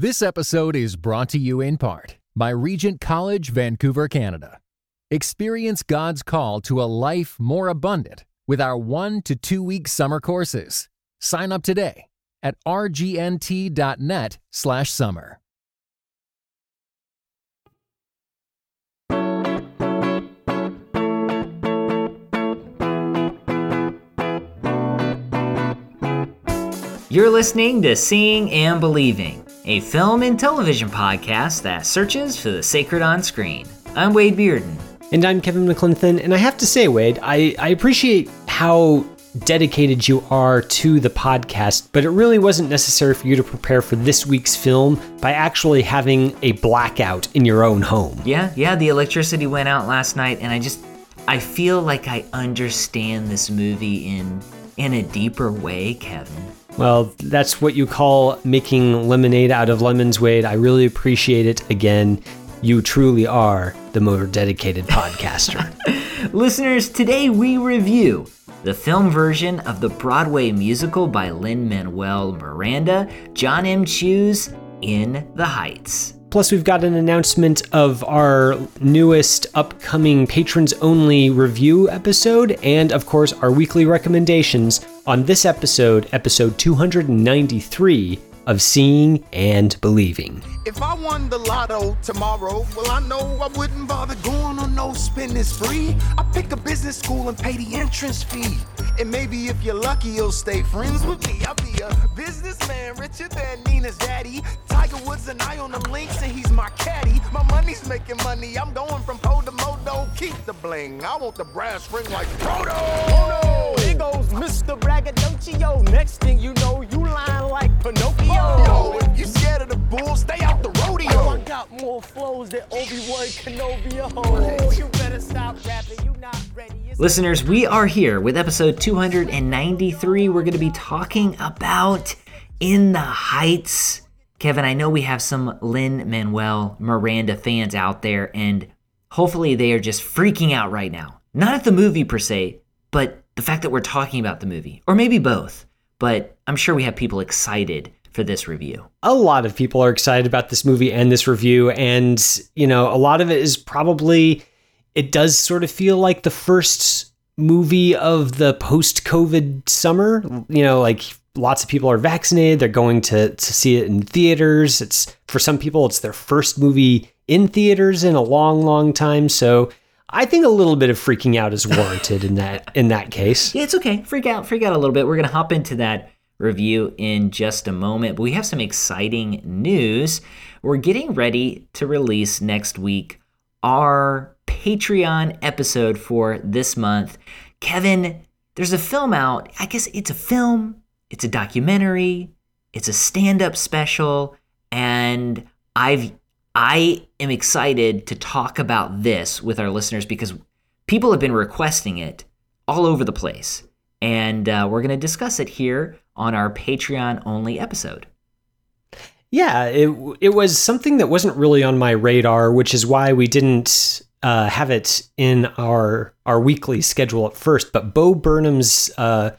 This episode is brought to you in part by Regent College, Vancouver, Canada. Experience God's call to a life more abundant with our one to two week summer courses. Sign up today at rgnt.net slash summer. You're listening to Seeing and Believing, a film and television podcast that searches for the sacred on screen. I'm Wade Bearden. And I'm Kevin McLenithan, and I have to say, Wade, I, I appreciate how dedicated you are to the podcast, but it really wasn't necessary for you to prepare for this week's film by actually having a blackout in your own home. Yeah, yeah, the electricity went out last night, and I just I feel like I understand this movie in in a deeper way, Kevin. Well, that's what you call making lemonade out of lemons, Wade. I really appreciate it. Again, you truly are the more dedicated podcaster. Listeners, today we review the film version of the Broadway musical by Lin Manuel Miranda, John M. Chu's In the Heights. Plus, we've got an announcement of our newest upcoming patrons only review episode, and of course, our weekly recommendations on this episode, episode 293 of Seeing and Believing. If I won the lotto tomorrow, well, I know I wouldn't bother going on no spending spree. I pick a business school and pay the entrance fee. And maybe if you're lucky, you'll stay friends with me. I'll be a businessman richer than Nina's daddy. Tiger Woods and I on the links, and he's my caddy. My money's making money. I'm going from pole to modo. Keep the bling. I want the brass ring like Frodo. Oh no! Here goes Mr. Braggadocio. Next thing you know, you lying like Pinocchio. Yo, if you scared of the bull, stay out the rodeo. Oh, I got more flows than Obi-Wan Kenobi. Oh, you better stop rapping. You not ready. It's Listeners, we are here with episode 293. We're going to be talking about In the Heights. Kevin, I know we have some Lin Manuel Miranda fans out there, and hopefully they are just freaking out right now. Not at the movie per se, but the fact that we're talking about the movie, or maybe both. But I'm sure we have people excited for this review. a lot of people are excited about this movie and this review and you know a lot of it is probably it does sort of feel like the first movie of the post covid summer you know like lots of people are vaccinated they're going to to see it in theaters it's for some people it's their first movie in theaters in a long long time so i think a little bit of freaking out is warranted in that in that case Yeah, it's okay. Freak out, freak out a little bit. We're to hop into that review in just a moment, but we have some exciting news. We're getting ready to release next week our Patreon episode for this month. Kevin, there's a film out. I guess it's a film, it's a documentary, it's a stand-up special, and I've I am excited to talk about this with our listeners because people have been requesting it all over the place. And uh, we're going to discuss it here on our Patreon only episode. Yeah, it it was something that wasn't really on my radar, which is why we didn't uh, have it in our our weekly schedule at first. But Bo Burnham's uh,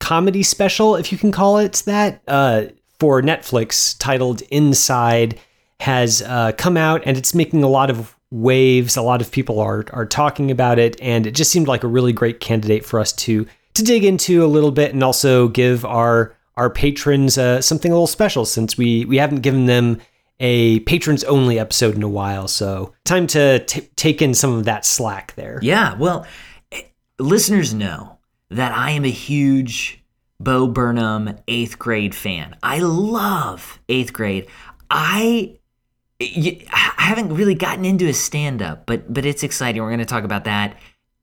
comedy special, if you can call it that, uh, for Netflix, titled Inside, has uh, come out, and it's making a lot of waves. A lot of people are are talking about it, and it just seemed like a really great candidate for us to to dig into a little bit, and also give our our patrons uh, something a little special since we we haven't given them a patrons only episode in a while. So time to t- take in some of that slack there. Yeah, well, eh, listeners know that I am a huge Bo Burnham eighth grade fan. I love eighth grade. I I haven't really gotten into his stand up, but but it's exciting. We're going to talk about that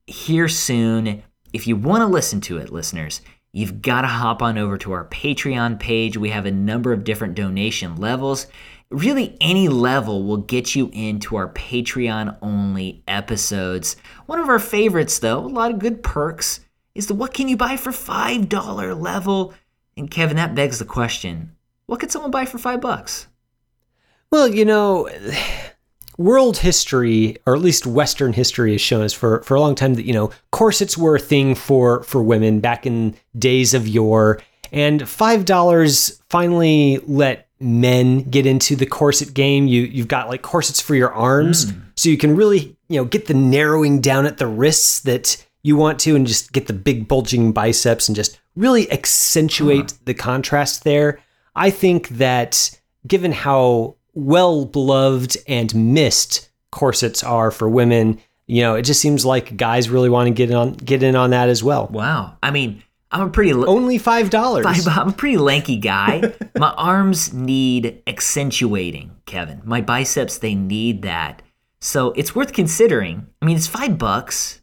here soon. If you want to listen to it, listeners, you've got to hop on over to our Patreon page. We have a number of different donation levels. Really, any level will get you into our Patreon only episodes. One of our favorites, though, a lot of good perks, is the What Can You Buy for $5 level. And Kevin, that begs the question what could someone buy for five bucks? Well, you know, world history, or at least Western history, has shown us for, for a long time that, you know, corsets were a thing for, for women back in days of yore. And $5 finally let men get into the corset game. You you've got like corsets for your arms, mm. so you can really you know get the narrowing down at the wrists that you want to, and just get the big bulging biceps, and just really accentuate uh-huh. the contrast there. I think that given how well beloved and missed corsets are for women, you know, it just seems like guys really want to get on get in on that as well. Wow. I mean, I'm a pretty l- Only five dollars. I'm a pretty lanky guy. My arms need accentuating, Kevin. My biceps, they need that. So it's worth considering. I mean, it's five bucks.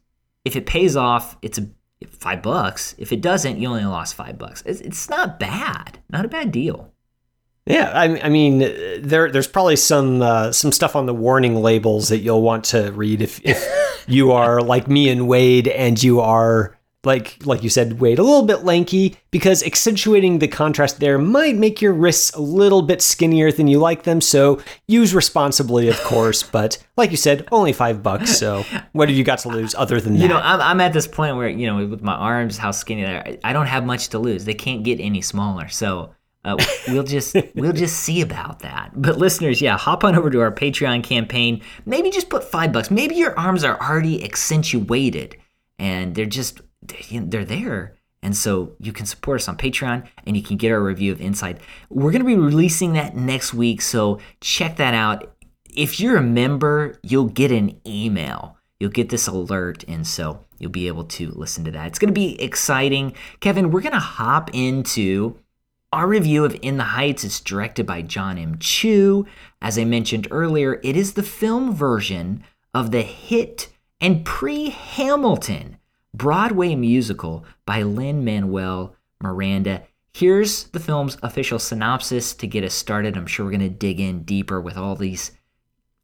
If it pays off, it's a five bucks. If it doesn't, you only lost five bucks. It's, it's not bad. Not a bad deal. Yeah, I, I mean, uh, there there's probably some uh, some stuff on the warning labels that you'll want to read if if you are like me and Wade, and you are like like you said, Wade, a little bit lanky because accentuating the contrast there might make your wrists a little bit skinnier than you like them. So use responsibly, of course. but like you said, only five bucks. So what have you got to lose other than that? You know, I'm, I'm at this point where, you know, with my arms, how skinny they are, I- I don't have much to lose. They can't get any smaller. So uh, we'll just we'll just see about that. But listeners, yeah, hop on over to our Patreon campaign. Maybe just put five bucks. Maybe your arms are already accentuated and they're just they're there. And so you can support us on Patreon and you can get our review of Inside. We're going to be releasing that next week, so check that out. If you're a member, you'll get an email. You'll get this alert, and so you'll be able to listen to that. It's going to be exciting. Kevin, we're going to hop into our review of In the Heights. It's directed by John M. Chu. As I mentioned earlier, it is the film version of the hit and pre Hamilton Broadway musical by Lin Manuel Miranda. Here's the film's official synopsis to get us started. I'm sure we're going to dig in deeper with all these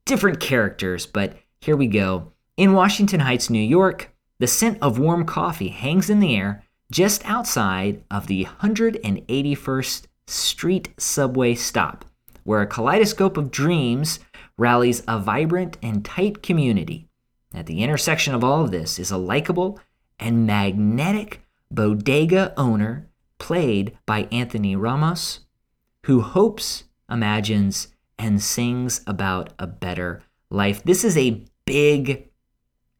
different characters, but here we go. In Washington Heights, New York, the scent of warm coffee hangs in the air just outside of the 181st Street subway stop, where a kaleidoscope of dreams rallies a vibrant and tight community. At the intersection of all of this is a likable and magnetic bodega owner played by Anthony Ramos, who hopes, imagines, and sings about a better life. This is a big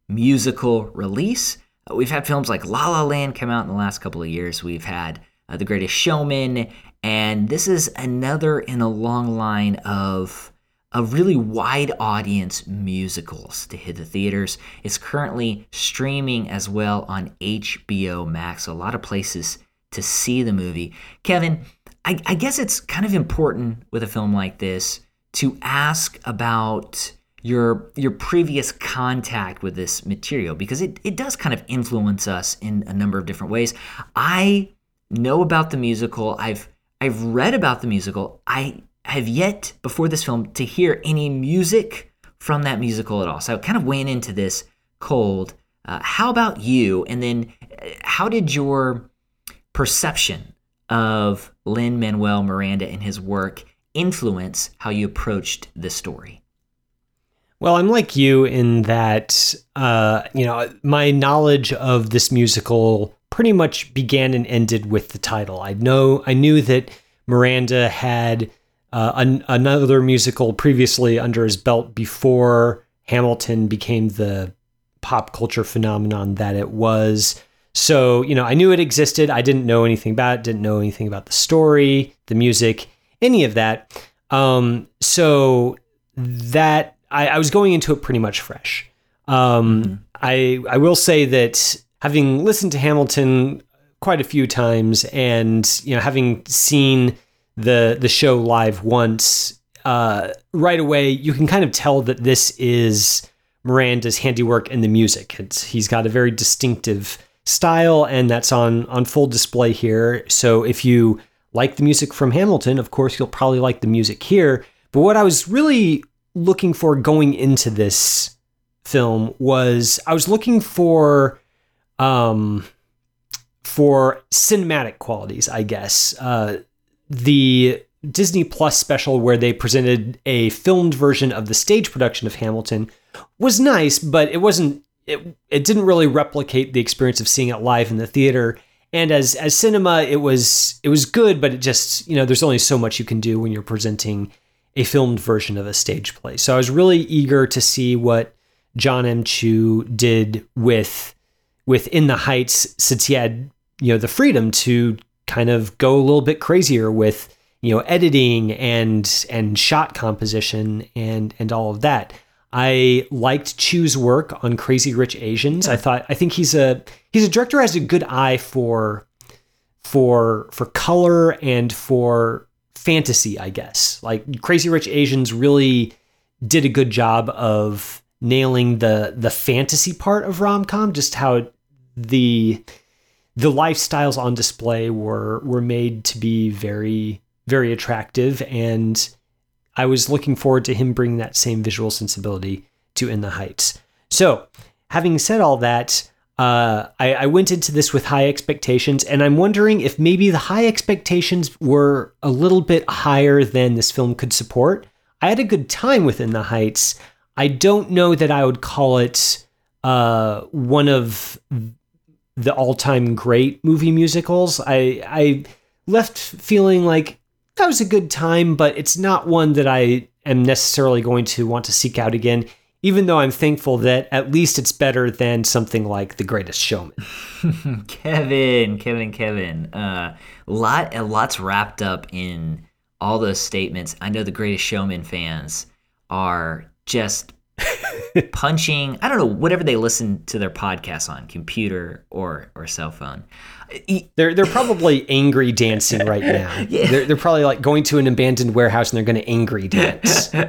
musical release. We've had films like La La Land come out in the last couple of years. We've had uh, The Greatest Showman, and this is another in a long line of of really wide audience musicals to hit the theaters. It's currently streaming as well on HBO Max. A lot of places to see the movie. Kevin, I, I guess it's kind of important with a film like this to ask about your your previous contact with this material because it, it does kind of influence us in a number of different ways. I know about the musical. I've I've read about the musical. I have yet before this film to hear any music from that musical at all. So I kind of went into this cold. Uh, how about you? And then uh, how did your perception of Lin Manuel Miranda and his work influence how you approached the story? Well, I'm like you in that, uh, you know, my knowledge of this musical pretty much began and ended with the title. I know, I knew that Miranda had uh, an, another musical previously under his belt before Hamilton became the pop culture phenomenon that it was. So, you know, I knew it existed. I didn't know anything about it, didn't know anything about the story, the music, any of that. Um, so that I, I was going into it pretty much fresh. Um, I I will say that having listened to Hamilton quite a few times, and you know, having seen the the show live once, uh, right away you can kind of tell that this is Miranda's handiwork in the music. It's, he's got a very distinctive style, and that's on on full display here. So if you like the music from Hamilton, of course you'll probably like the music here. But what I was really looking for going into this film was I was looking for um for cinematic qualities, I guess. Uh, the Disney Plus special where they presented a filmed version of the stage production of Hamilton was nice, but it wasn't it, it didn't really replicate the experience of seeing it live in the theater. and as as cinema, it was it was good, but it just you know there's only so much you can do when you're presenting a filmed version of a stage play. So I was really eager to see what John M. Chu did with with In the Heights, since he had you know the freedom to kind of go a little bit crazier with you know editing and and shot composition and and all of that. I liked Chu's work on Crazy Rich Asians. I thought I think he's a he's a director has a good eye for for for color and for fantasy, I guess. Like Crazy Rich Asians really did a good job of nailing the the fantasy part of rom-com, just how the the lifestyles on display were were made to be very very attractive and I was looking forward to him bringing that same visual sensibility to In the Heights. So, having said all that, uh, I, I, went into this with high expectations, and I'm wondering if maybe the high expectations were a little bit higher than this film could support. I had a good time within the Heights. I don't know that I would call it uh, one of the all-time great movie musicals. I I left feeling like that was a good time, but it's not one that I am necessarily going to want to seek out again. Even though I'm thankful that at least it's better than something like The Greatest Showman. Kevin, Kevin, Kevin. Uh, lot, a lot's wrapped up in all those statements. I know The Greatest Showman fans are just punching i don't know whatever they listen to their podcasts on computer or or cell phone. They're they're probably angry dancing right now. Yeah. they're, they're probably like going to an abandoned warehouse and they're going to angry dance.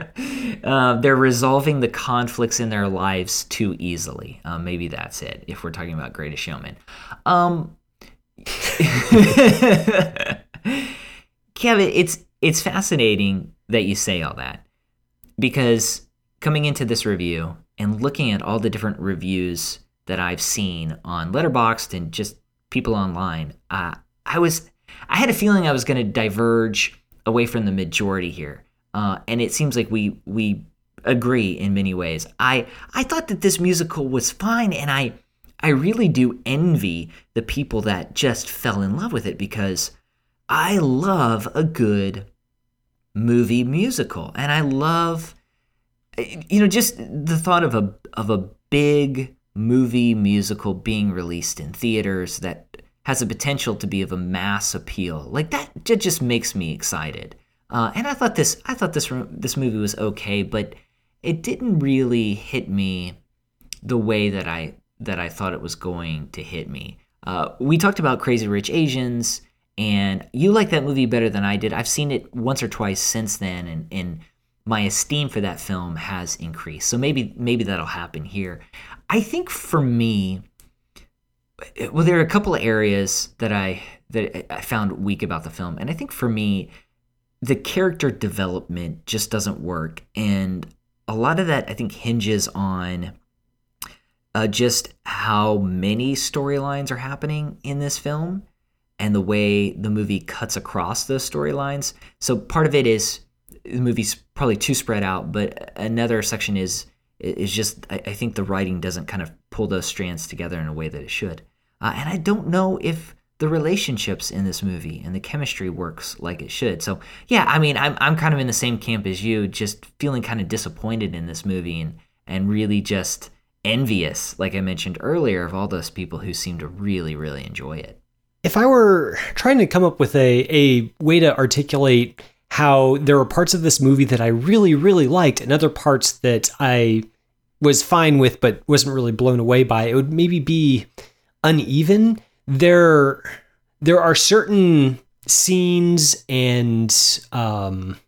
Uh, they're resolving the conflicts in their lives too easily. Uh, maybe that's it if we're talking about greatest showman. Um, kevin it's it's fascinating that you say all that because coming into this review and looking at all the different reviews that I've seen on Letterboxd and just people online, uh, I was I had a feeling I was going to diverge away from the majority here, uh, and it seems like we we agree in many ways. I I thought that this musical was fine, and I I really do envy the people that just fell in love with it because I love a good movie musical, and I love you know, just the thought of a of a big movie musical being released in theaters that has a potential to be of a mass appeal, like that, just makes me excited. Uh, and I thought this, I thought this this movie was okay, but it didn't really hit me the way that I that I thought it was going to hit me. Uh, we talked about Crazy Rich Asians, and you like that movie better than I did. I've seen it once or twice since then, and and my esteem for that film has increased. So maybe maybe that'll happen here. I think for me, well, there are a couple of areas that I that I found weak about the film, and I think for me, the character development just doesn't work, and a lot of that I think hinges on uh, just how many storylines are happening in this film and the way the movie cuts across those storylines. So part of it is the movie's probably too spread out, but another section is is just I, I think the writing doesn't kind of pull those strands together in a way that it should, uh, and I don't know if the relationships in this movie and the chemistry works like it should. So yeah, I mean I'm I'm kind of in the same camp as you, just feeling kind of disappointed in this movie and and really just envious, like I mentioned earlier, of all those people who seem to really really enjoy it. If I were trying to come up with a a way to articulate how there were parts of this movie that I really, really liked and other parts that I was fine with but wasn't really blown away by. It would maybe be uneven. There there are certain scenes and um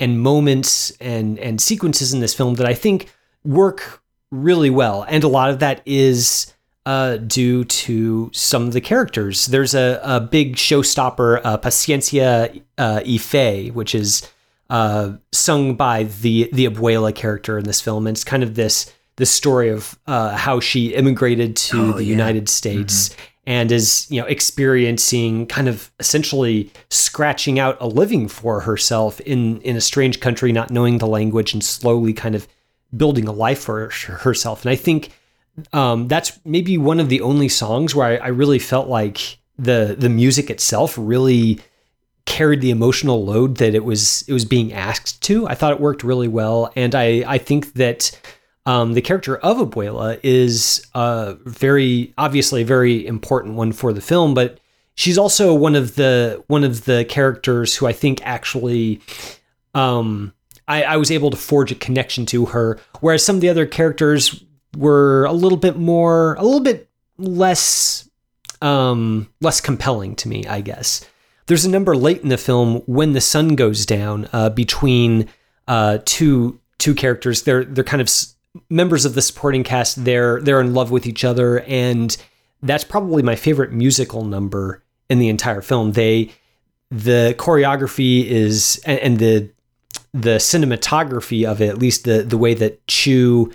and moments and and sequences in this film that I think work really well. And a lot of that is uh, due to some of the characters. There's a, a big showstopper, uh, Paciencia uh, y Fe, which is uh, sung by the the abuela character in this film. And it's kind of this this story of uh, how she immigrated to oh, the yeah. United States. Mm-hmm. And is you know experiencing kind of essentially scratching out a living for herself in in a strange country, not knowing the language, and slowly kind of building a life for herself. And I think um, that's maybe one of the only songs where I, I, really felt like the the music itself really carried the emotional load that it was it was being asked to. I thought it worked really well, and I I think that um, the character of Abuela is a very obviously a very important one for the film, but she's also one of the one of the characters who I think actually um, I, I was able to forge a connection to her, whereas some of the other characters were a little bit more a little bit less um, less compelling to me, I guess. There's a number late in the film when the sun goes down uh, between uh, two two characters. They're they're kind of s- members of the supporting cast. They're they're in love with each other, and that's probably my favorite musical number in the entire film. They the choreography is and, and the the cinematography of it, at least the the way that Chu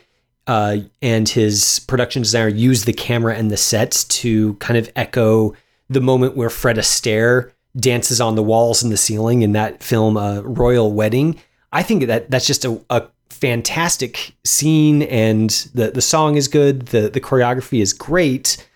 uh, and his production designer use the camera and the sets to kind of echo the moment where Fred Astaire dances on the walls and the ceiling in that film, uh, Royal Wedding. I think that that's just a, a fantastic scene, and the the song is good. the The choreography is great.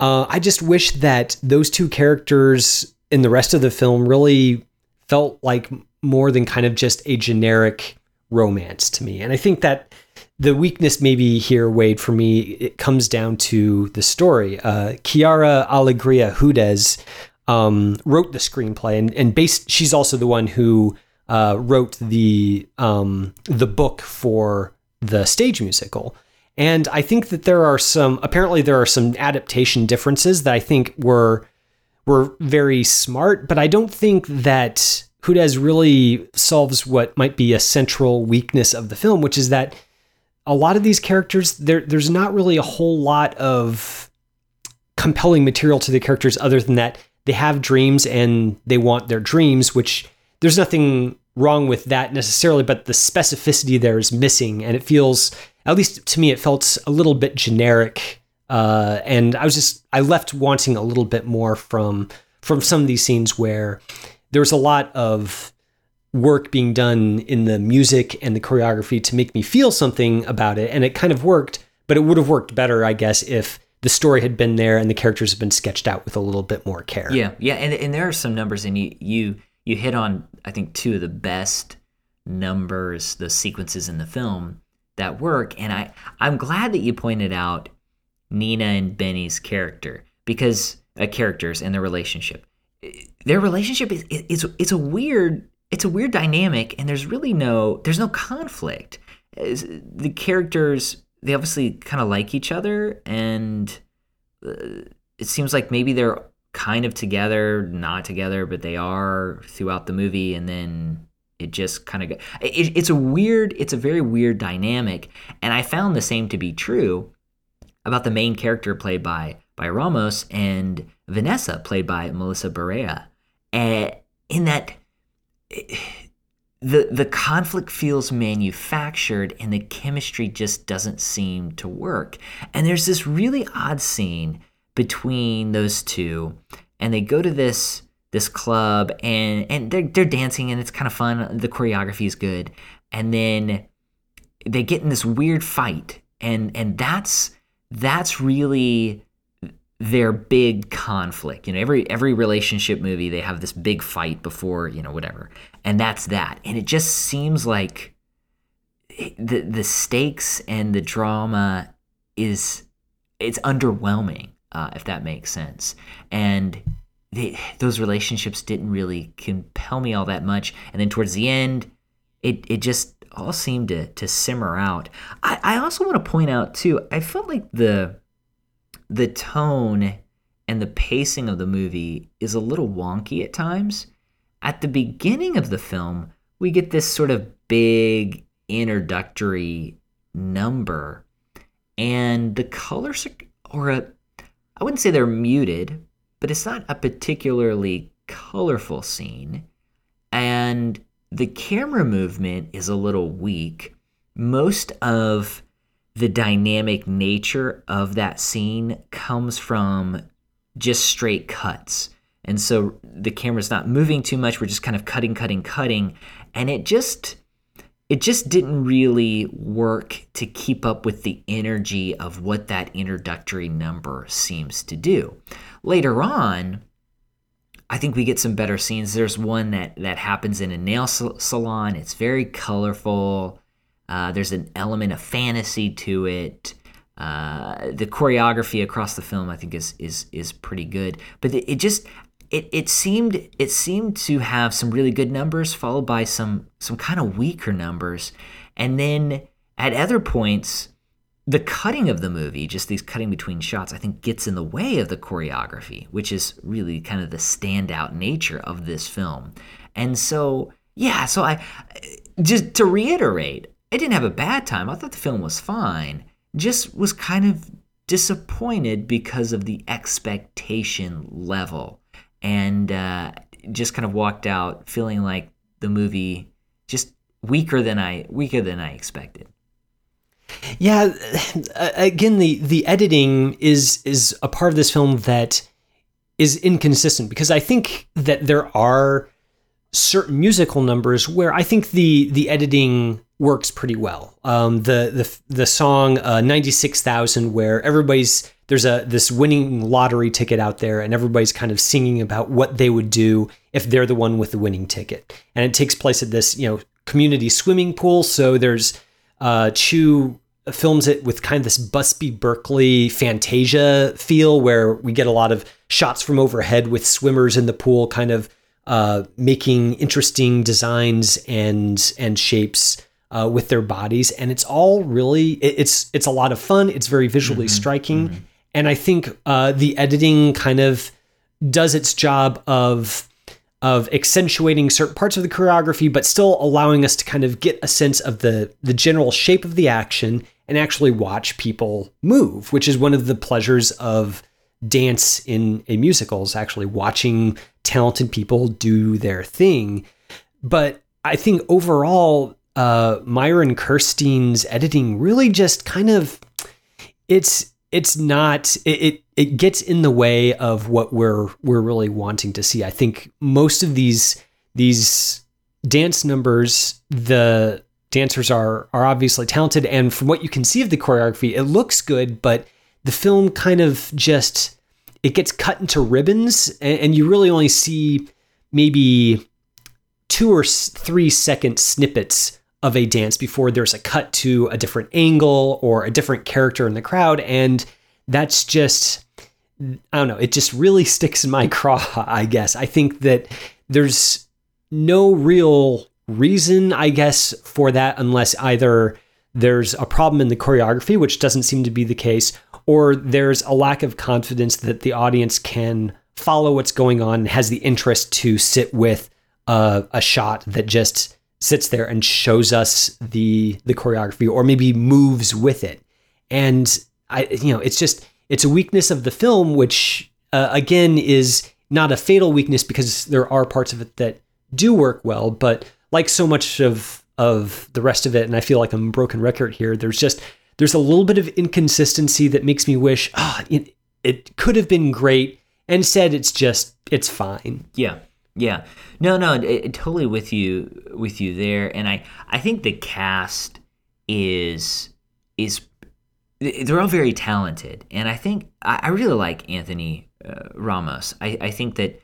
Uh, I just wish that those two characters in the rest of the film really felt like more than kind of just a generic romance to me. And I think that the weakness maybe here, Wade, for me, it comes down to the story. Uh, Quiara Alegria Hudes um, wrote the screenplay, and and based, she's also the one who uh, wrote the um, the book for the stage musical. And I think that there are some apparently there are some adaptation differences that I think were were very smart, but I don't think that Hudes really solves what might be a central weakness of the film, which is that a lot of these characters there there's not really a whole lot of compelling material to the characters other than that they have dreams and they want their dreams, which there's nothing wrong with that necessarily, but the specificity there is missing, and it feels, at least to me, it felt a little bit generic. Uh, and I was just, I left wanting a little bit more from from some of these scenes where there was a lot of work being done in the music and the choreography to make me feel something about it, and it kind of worked. But it would have worked better, I guess, if the story had been there and the characters had been sketched out with a little bit more care. Yeah, yeah, and and there are some numbers, and you you you hit on I think two of the best numbers, the sequences in the film that work, and I I'm glad that you pointed out Nina and Benny's character because uh, characters and their relationship. Their relationship is it's it's a weird it's a weird dynamic, and there's really no there's no conflict. The characters they obviously kind of like each other, and uh, it seems like maybe they're kind of together, not together, but they are throughout the movie, and then it just kind of it, it's a weird, it's a very weird dynamic, and I found the same to be true about the main character played by by Ramos and Vanessa played by Melissa Barrera, and in that. The the conflict feels manufactured and the chemistry just doesn't seem to work. And there's this really odd scene between those two and they go to this this club and and they're, they're dancing and it's kind of fun the choreography is good and then they get in this weird fight and and that's that's really their big conflict. You know, every every relationship movie they have this big fight before, you know, whatever. And that's that. And it just seems like the the stakes and the drama is it's underwhelming, uh, if that makes sense. And they, those relationships didn't really compel me all that much. And then towards the end, it it just all seemed to to simmer out. I, I also want to point out too, I felt like the the tone and the pacing of the movie is a little wonky at times. At the beginning of the film, we get this sort of big introductory number, and the colors are, a, uh, I wouldn't say they're muted, but it's not a particularly colorful scene. And the camera movement is a little weak. Most of the dynamic nature of that scene comes from just straight cuts. And so the camera's not moving too much. We're just kind of cutting, cutting, cutting. And it just, it just didn't really work to keep up with the energy of what that introductory number seems to do. Later on, I think we get some better scenes. There's one that that happens in a nail salon. It's very colorful. Uh, there's an element of fantasy to it. Uh, the choreography across the film, I think, is is is pretty good. But it, it just it, it seemed it seemed to have some really good numbers followed by some some kind of weaker numbers and then at other points the cutting of the movie just these cutting between shots i think gets in the way of the choreography which is really kind of the standout nature of this film and so yeah so i just to reiterate i didn't have a bad time. I thought the film was fine. Just was kind of disappointed because of the expectation level. And uh, just kind of walked out feeling like the movie just weaker than I weaker than I expected. Yeah, again, the the editing is is a part of this film that is inconsistent because I think that there are certain musical numbers where I think the the editing works pretty well. Um, the the the song uh, ninety six thousand, where everybody's there's a this winning lottery ticket out there and everybody's kind of singing about what they would do if they're the one with the winning ticket. And it takes place at this you know community swimming pool. So there's uh Chu films it with kind of this busby berkeley fantasia feel where we get a lot of shots from overhead with swimmers in the pool kind of uh, making interesting designs and and shapes uh, with their bodies and it's all really it, it's it's a lot of fun it's very visually mm-hmm, striking mm-hmm and I think uh, the editing kind of does its job of of accentuating certain parts of the choreography, but still allowing us to kind of get a sense of the the general shape of the action and actually watch people move, which is one of the pleasures of dance in a musical is actually watching talented people do their thing. But I think overall, uh, Myron Kerstein's editing really just kind of it's it's not it, it, it gets in the way of what we're we're really wanting to see. I think most of these these dance numbers, the dancers are are obviously talented, and from what you can see of the choreography, it looks good, but the film kind of just it gets cut into ribbons, and, and you really only see maybe two or three second snippets of a dance before there's a cut to a different angle or a different character in the crowd. And that's just, I don't know, it just really sticks in my craw, I guess. I think that there's no real reason, I guess, for that unless either there's a problem in the choreography, which doesn't seem to be the case, or there's a lack of confidence that the audience can follow what's going on and has the interest to sit with a, a shot that just sits there and shows us the the choreography or maybe moves with it. And i you know it's just it's a weakness of the film which uh, again is not a fatal weakness because there are parts of it that do work well but like so much of of the rest of it and i feel like i'm a broken record here there's just there's a little bit of inconsistency that makes me wish ah oh, it, it could have been great instead it's just it's fine. Yeah yeah, no, no, it, totally with you with you there, and I I think the cast is is they're all very talented, and I think I, I really like Anthony uh, Ramos. I, I think that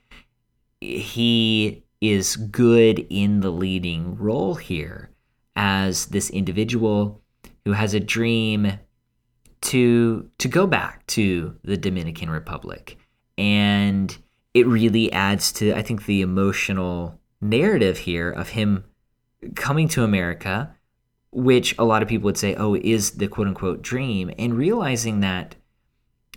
he is good in the leading role here as this individual who has a dream to to go back to the Dominican Republic. And it really adds to I think the emotional narrative here of him coming to America, which a lot of people would say, oh, is the quote unquote dream, and realizing that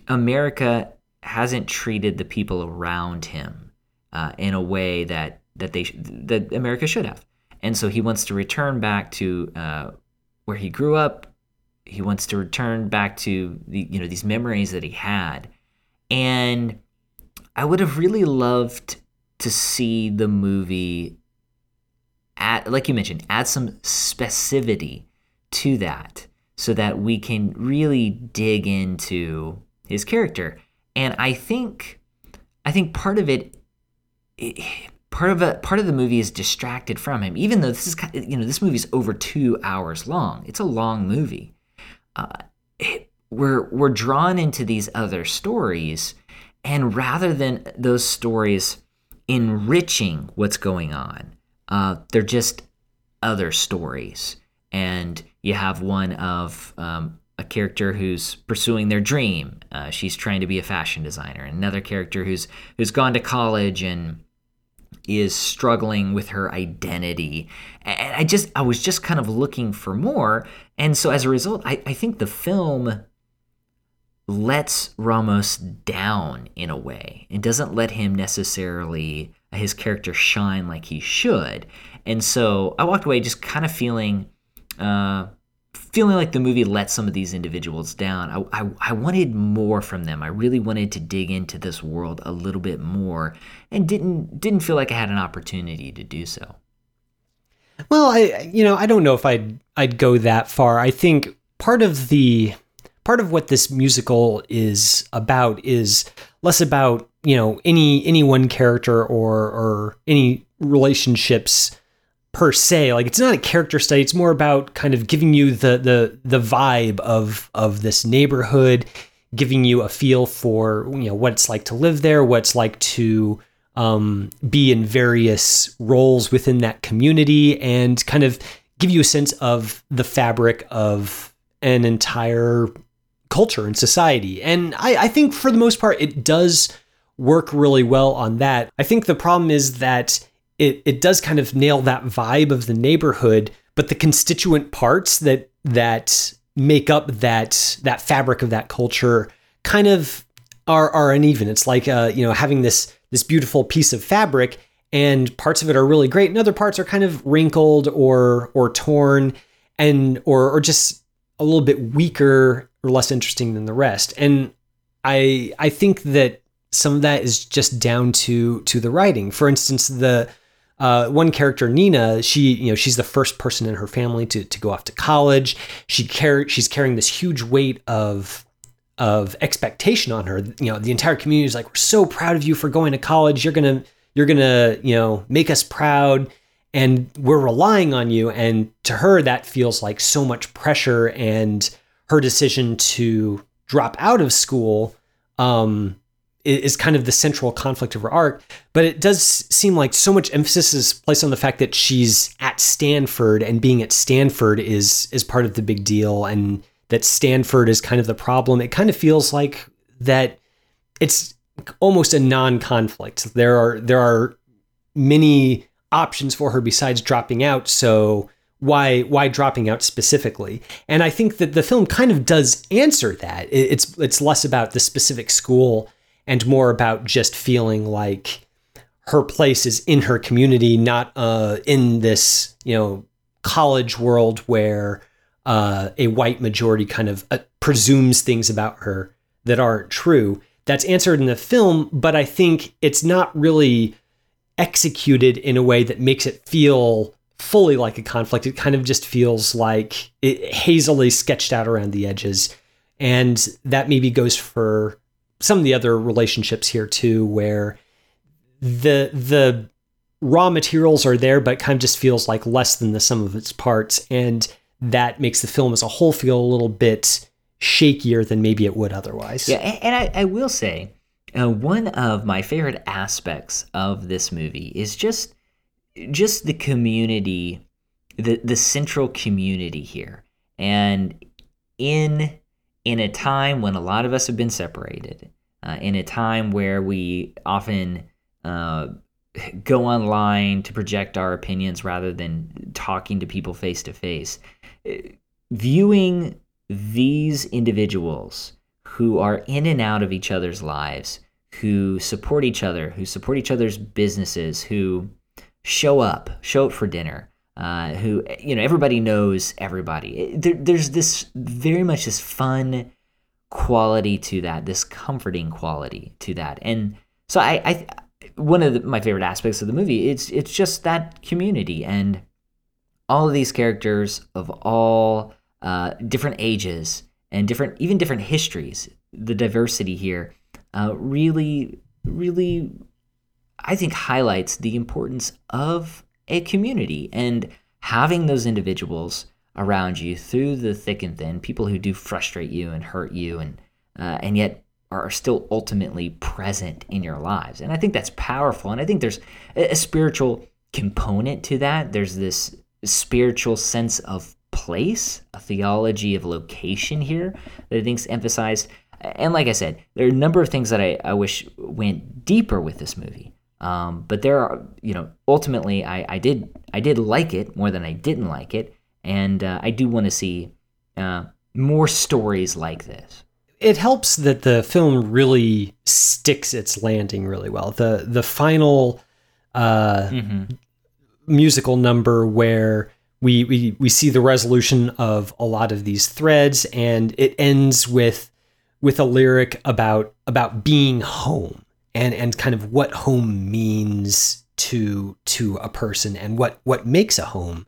America hasn't treated the people around him uh, in a way that that they that America should have, and so he wants to return back to uh, where he grew up. He wants to return back to the you know these memories that he had, and I would have really loved to see the movie add, like you mentioned, add some specificity to that so that we can really dig into his character. And I think, I think part of it, part of a part of the movie is distracted from him even though this is you know this movie is over two hours long it's a long movie uh, it, we're we're drawn into these other stories and rather than those stories enriching what's going on uh, they're just other stories and you have one of um, a character who's pursuing their dream uh, she's trying to be a fashion designer another character who's who's gone to college and is struggling with her identity. And I just, I was just kind of looking for more. And so as a result, I, I think the film lets Ramos down in a way. It doesn't let him necessarily, his character shine like he should. And so I walked away just kind of feeling, uh, feeling like the movie let some of these individuals down. I, I, I, wanted more from them. I really wanted to dig into this world a little bit more, and didn't didn't feel like I had an opportunity to do so. Well, I you know I don't know if I'd I'd go that far. I think part of the part of what this musical is about is less about you know any any one character or or any relationships per se. Like it's not a character study. It's more about kind of giving you the the the vibe of of this neighborhood giving you a feel for you know what it's like to live there what it's like to um, be in various roles within that community and kind of give you a sense of the fabric of an entire culture and society and I, I think for the most part it does work really well on that i think the problem is that it it does kind of nail that vibe of the neighborhood, but the constituent parts that that make up that that fabric of that culture kind of are are uneven. It's like uh, you know having this this beautiful piece of fabric and parts of it are really great and other parts are kind of wrinkled or or torn and or or just a little bit weaker or less interesting than the rest. And I I think that some of that is just down to to the writing. For instance, the uh, one character, Nina, she you know she's the first person in her family to to go off to college. She car- she's carrying this huge weight of of expectation on her. You know, the entire community is like, "We're so proud of you for going to college. You're gonna you're gonna you know make us proud." And we're relying on you. And to her, that feels like so much pressure. And her decision to drop out of school um, is kind of the central conflict of her arc. But it does seem like so much emphasis is placed on the fact that she's at Stanford and being at Stanford is is part of the big deal and that Stanford is kind of the problem. It kind of feels like that it's almost a non-conflict. There are there are many options for her besides dropping out, so why why dropping out specifically? And I think that the film kind of does answer that. It's it's less about the specific school and more about just feeling like her place is in her community, not uh, in this, you know, college world where uh, a white majority kind of uh, presumes things about her that aren't true. That's answered in the film, but I think it's not really executed in a way that makes it feel fully like a conflict. It kind of just feels like it hazily sketched out around the edges. And that maybe goes for some of the other relationships here too, where the the raw materials are there, but kind of just feels like less than the sum of its parts, and that makes the film as a whole feel a little bit shakier than maybe it would otherwise. Yeah, and I, I will say, uh, one of my favorite aspects of this movie is just just the community, the the central community here, and in in a time when a lot of us have been separated, uh, in a time where we often uh, go online to project our opinions rather than talking to people face to face, viewing these individuals who are in and out of each other's lives, who support each other, who support each other's businesses, who show up, show up for dinner, uh, who you know everybody knows everybody. There, there's this very much this fun quality to that, this comforting quality to that, and so I, I one of the, my favorite aspects of the movie it's it's just that community and all of these characters of all uh, different ages and different even different histories the diversity here uh, really really I think highlights the importance of a community and having those individuals around you through the thick and thin, people who do frustrate you and hurt you, and uh, and yet are still ultimately present in your lives. And I think that's powerful. And I think there's a, spiritual component to that. There's this spiritual sense of place, a theology of location here that I think's emphasized. And like I said, there are a number of things that I, I wish went deeper with this movie. Um, but there are, you know, ultimately, I, I did I did like it more than I didn't like it, and uh, I do want to see uh, more stories like this. It helps that the film really sticks its landing really well. The the final uh, mm-hmm. musical number where we, we we see the resolution of a lot of these threads, and it ends with with a lyric about about being home and and kind of what home means to to a person and what what makes a home.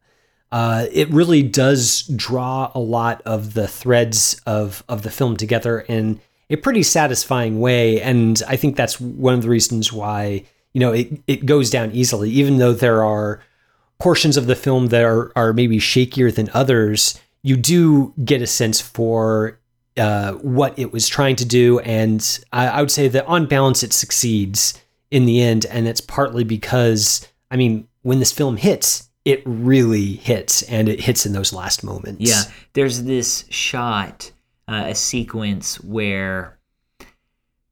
Uh, it really does draw a lot of the threads of of the film together in a pretty satisfying way, and I think that's one of the reasons why you know it it goes down easily, even though there are portions of the film that are are maybe shakier than others. You do get a sense for uh, what it was trying to do, and I, I would say that on balance, it succeeds in the end, and it's partly because I mean, when this film hits, it really hits, and it hits in those last moments. Yeah, there's this shot, uh, a sequence where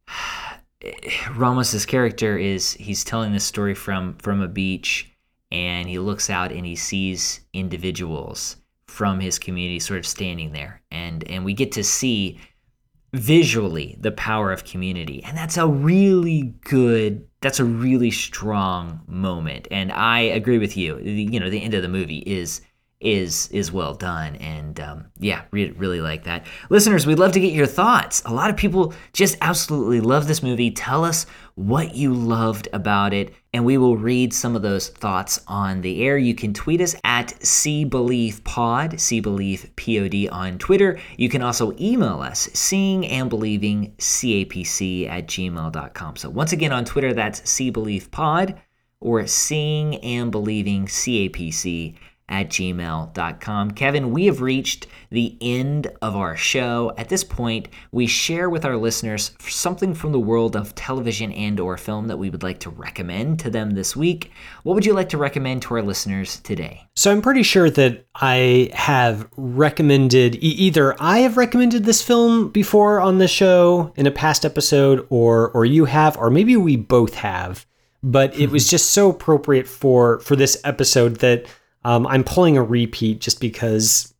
Ramos's character is he's telling this story from from a beach, and he looks out and he sees individuals from his community sort of standing there. And and we get to see visually the power of community. And that's a really good that's a really strong moment. And i agree with you. You know the end of the movie is is is well done. And um, yeah re- really like that. Listeners we'd love to get your thoughts. A lot of people just absolutely love this movie. Tell us what you loved about it and we will read some of those thoughts on the air. You can tweet us at see believe pod see believe pod on twitter. You can also email us seeing and believing capc at gmail.com so once again on twitter that's see believe pod or seeing and believing capc at gmail.com. Kevin, we have reached the end of our show. At this point, we share with our listeners something from the world of television and or film that we would like to recommend to them this week. What would you like to recommend to our listeners today? So I'm pretty sure that I have recommended either I have recommended this film before on the show in a past episode or or you have or maybe we both have. But it was just so appropriate for for this episode that um, I'm pulling a repeat just because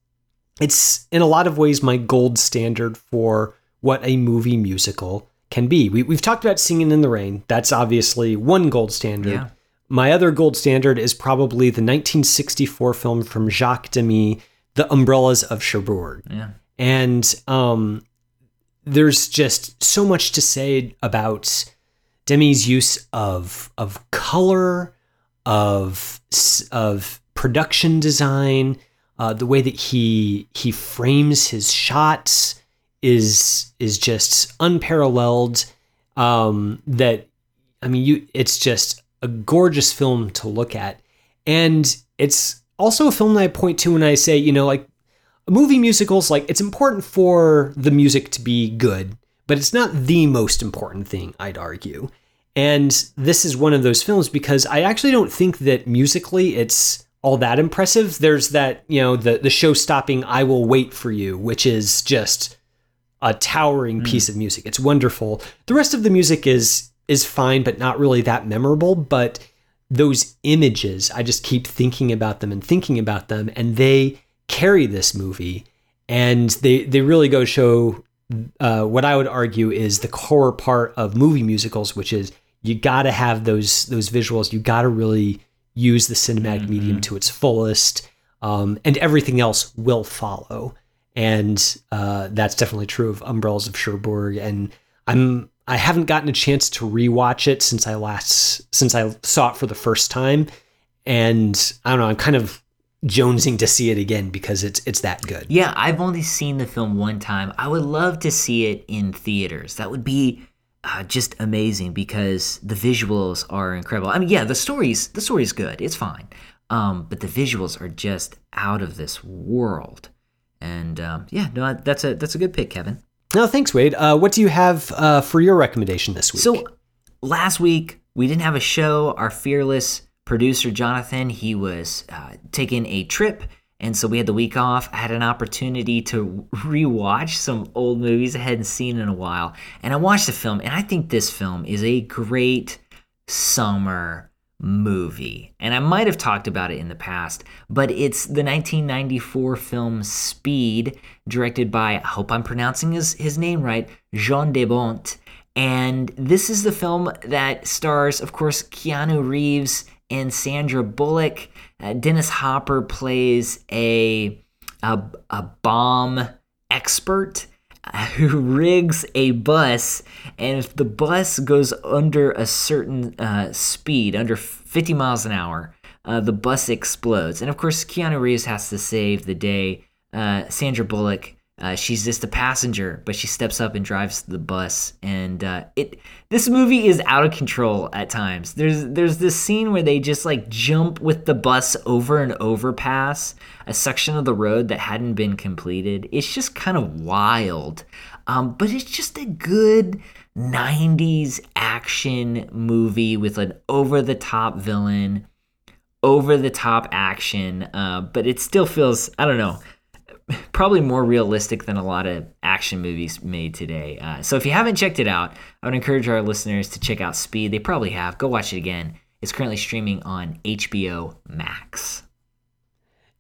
it's in a lot of ways my gold standard for what a movie musical can be. We, have talked about Singing in the Rain. That's obviously one gold standard. Yeah. My other gold standard is probably the 1964 film from Jacques Demy, The Umbrellas of Cherbourg. Yeah. And um, there's just so much to say about Demy's use of of color, of of production design, uh, the way that he he frames his shots is is just unparalleled. Um, that I mean, you it's just a gorgeous film to look at, and it's also a film that I point to when I say, you know, like movie musicals, like it's important for the music to be good, but it's not the most important thing. I'd argue. And this is one of those films because I actually don't think that musically it's all that impressive. There's that, you know, the the show stopping I will wait for you, which is just a towering mm. piece of music. It's wonderful. The rest of the music is is fine but not really that memorable, but those images, I just keep thinking about them and thinking about them and they carry this movie and they they really go show uh, what I would argue is the core part of movie musicals, which is you got to have those those visuals. You got to really use the cinematic mm-hmm. medium to its fullest, um, and everything else will follow. And uh, that's definitely true of Umbrellas of Cherbourg. And I'm I haven't gotten a chance to rewatch it since I last since I saw it for the first time, and I don't know. I'm kind of jonesing to see it again because it's it's that good. Yeah, I've only seen the film one time. I would love to see it in theaters. That would be uh, just amazing because the visuals are incredible. I mean, yeah, the story's the story's good. It's fine. Um, but the visuals are just out of this world. And um, yeah, no, that's a that's a good pick, Kevin. No, thanks, Wade. Uh, what do you have uh, for your recommendation this week? So last week we didn't have a show. Our fearless producer Jonathan, he was uh, taking a trip, and so we had the week off. I had an opportunity to rewatch some old movies I hadn't seen in a while, and I watched the film, and I think this film is a great summer movie. And I might have talked about it in the past, but it's the 1994 film Speed, directed by, I hope I'm pronouncing his, his name right, Jean de Bont. And this is the film that stars, of course, Keanu Reeves and Sandra Bullock. Uh, Dennis Hopper plays a, a, a bomb expert who rigs a bus, and if the bus goes under a certain uh, speed, under 50 miles an hour, uh, the bus explodes. And of course, Keanu Reeves has to save the day. Uh, Sandra Bullock, uh, she's just a passenger, but she steps up and drives the bus. And uh, it this movie is out of control at times. There's there's this scene where they just like jump with the bus over an overpass, a section of the road that hadn't been completed. It's just kind of wild, um, but it's just a good 90s action movie with an over the top villain, over the top action, uh, but it still feels, I don't know, probably more realistic than a lot of action movies made today. Uh, so if you haven't checked it out, I would encourage our listeners to check out Speed. They probably have. Go watch it again. It's currently streaming on HBO Max.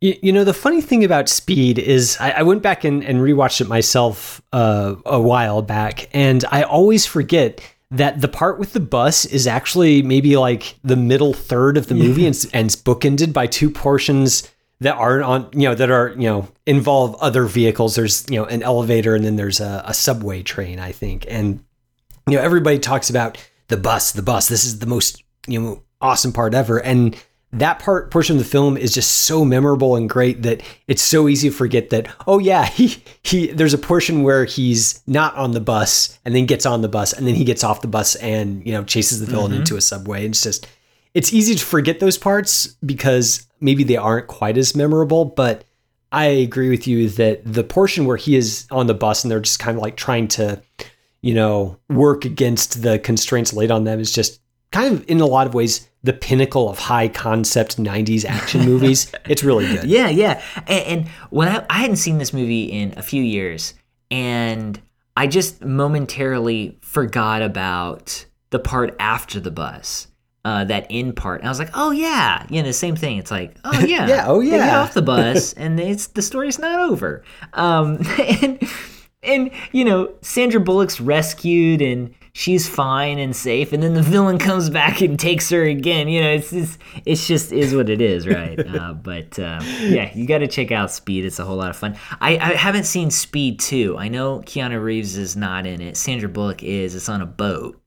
You, you know, the funny thing about Speed is I, I went back and, and rewatched it myself uh, a while back, and I always forget that the part with the bus is actually maybe like the middle third of the movie and, and it's bookended by two portions that aren't on you know that are you know involve other vehicles. There's you know an elevator and then there's a, a, subway train i think. And you know everybody talks about the bus the bus. This is the most you know awesome part ever. And that part portion of the film is just so memorable and great that it's so easy to forget that oh yeah he he there's a portion where he's not on the bus and then gets on the bus and then he gets off the bus and you know chases the villain mm-hmm. into a subway. It's just it's easy to forget those parts because maybe they aren't quite as memorable, but I agree with you that the portion where he is on the bus and they're just kind of like trying to, you know, work against the constraints laid on them is just kind of in a lot of ways the pinnacle of high concept 90s action movies. it's really good. Yeah, yeah. And, and when I, I hadn't seen this movie in a few years, and I just momentarily forgot about the part after the bus uh, that in part. And I was like, oh yeah, you know, same thing. It's like, oh yeah, yeah, oh yeah. They get off the bus and it's the story's not over. Um, and and you know, Sandra Bullock's rescued and she's fine and safe, and then the villain comes back and takes her again. You know, it's just it's just is what it is, right? uh, but uh, yeah, you got to check out Speed. It's a whole lot of fun. I, I haven't seen Speed two. I know Keanu Reeves is not in it. Sandra Bullock is. It's on a boat.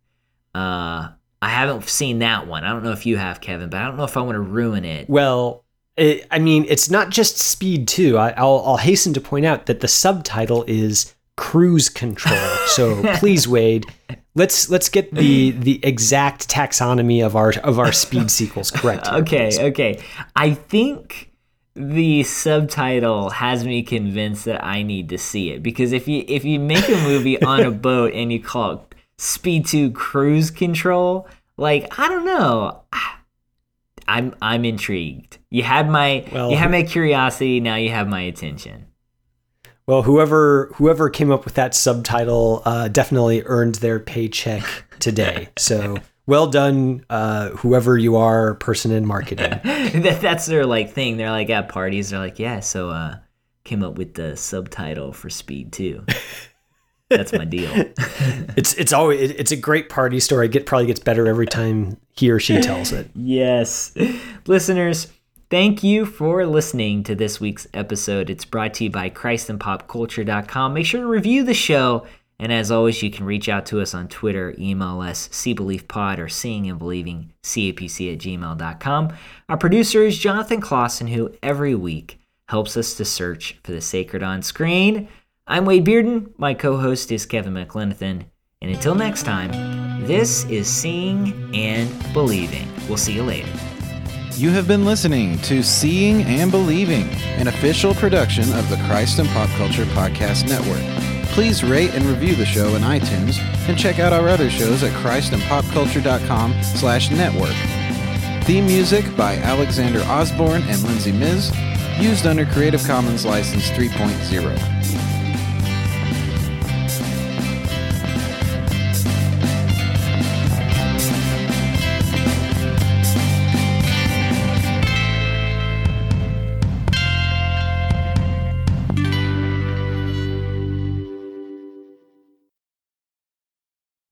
Uh, I haven't seen that one. I don't know if you have, Kevin, but I don't know if I want to ruin it. Well, it, I mean, it's not just Speed 2. I, will I'll hasten to point out that the subtitle is Cruise Control. So please, Wade, let's let's get the the exact taxonomy of our of our Speed sequels correct. Here, okay, please. okay. I think the subtitle has me convinced that I need to see it because if you if you make a movie on a boat and you call it Speed 2 Cruise Control. Like, I don't know. I'm I'm intrigued. You had my well, you had my curiosity, now you have my attention. Well, whoever whoever came up with that subtitle uh, definitely earned their paycheck today. so well done, uh, whoever you are, person in marketing. that, that's their like thing. They're like at parties. They're like, yeah, so uh, came up with the subtitle for Speed 2. That's my deal. it's it's always it's a great party story. It probably gets better every time he or she tells it. yes, listeners. Thank you for listening to this week's episode. It's brought to you by ChristandPopCulture.com. Make sure to review the show. And as always, you can reach out to us on Twitter, email us, see believe pod, or seeing and believing, capc at gmail.com. Our producer is Jonathan Clausen, who every week helps us to search for the sacred on screen. I'm Wade Bearden. My co host is Kevin McLenithan. And until next time, this is Seeing and Believing. We'll see you later. You have been listening to Seeing and Believing, an official production of the Christ and Pop Culture Podcast Network. Please rate and review the show in iTunes and check out our other shows at christandpopculture.com slash network. Theme music by Alexander Osborne and Lindsay Miz, used under Creative Commons License 3.0.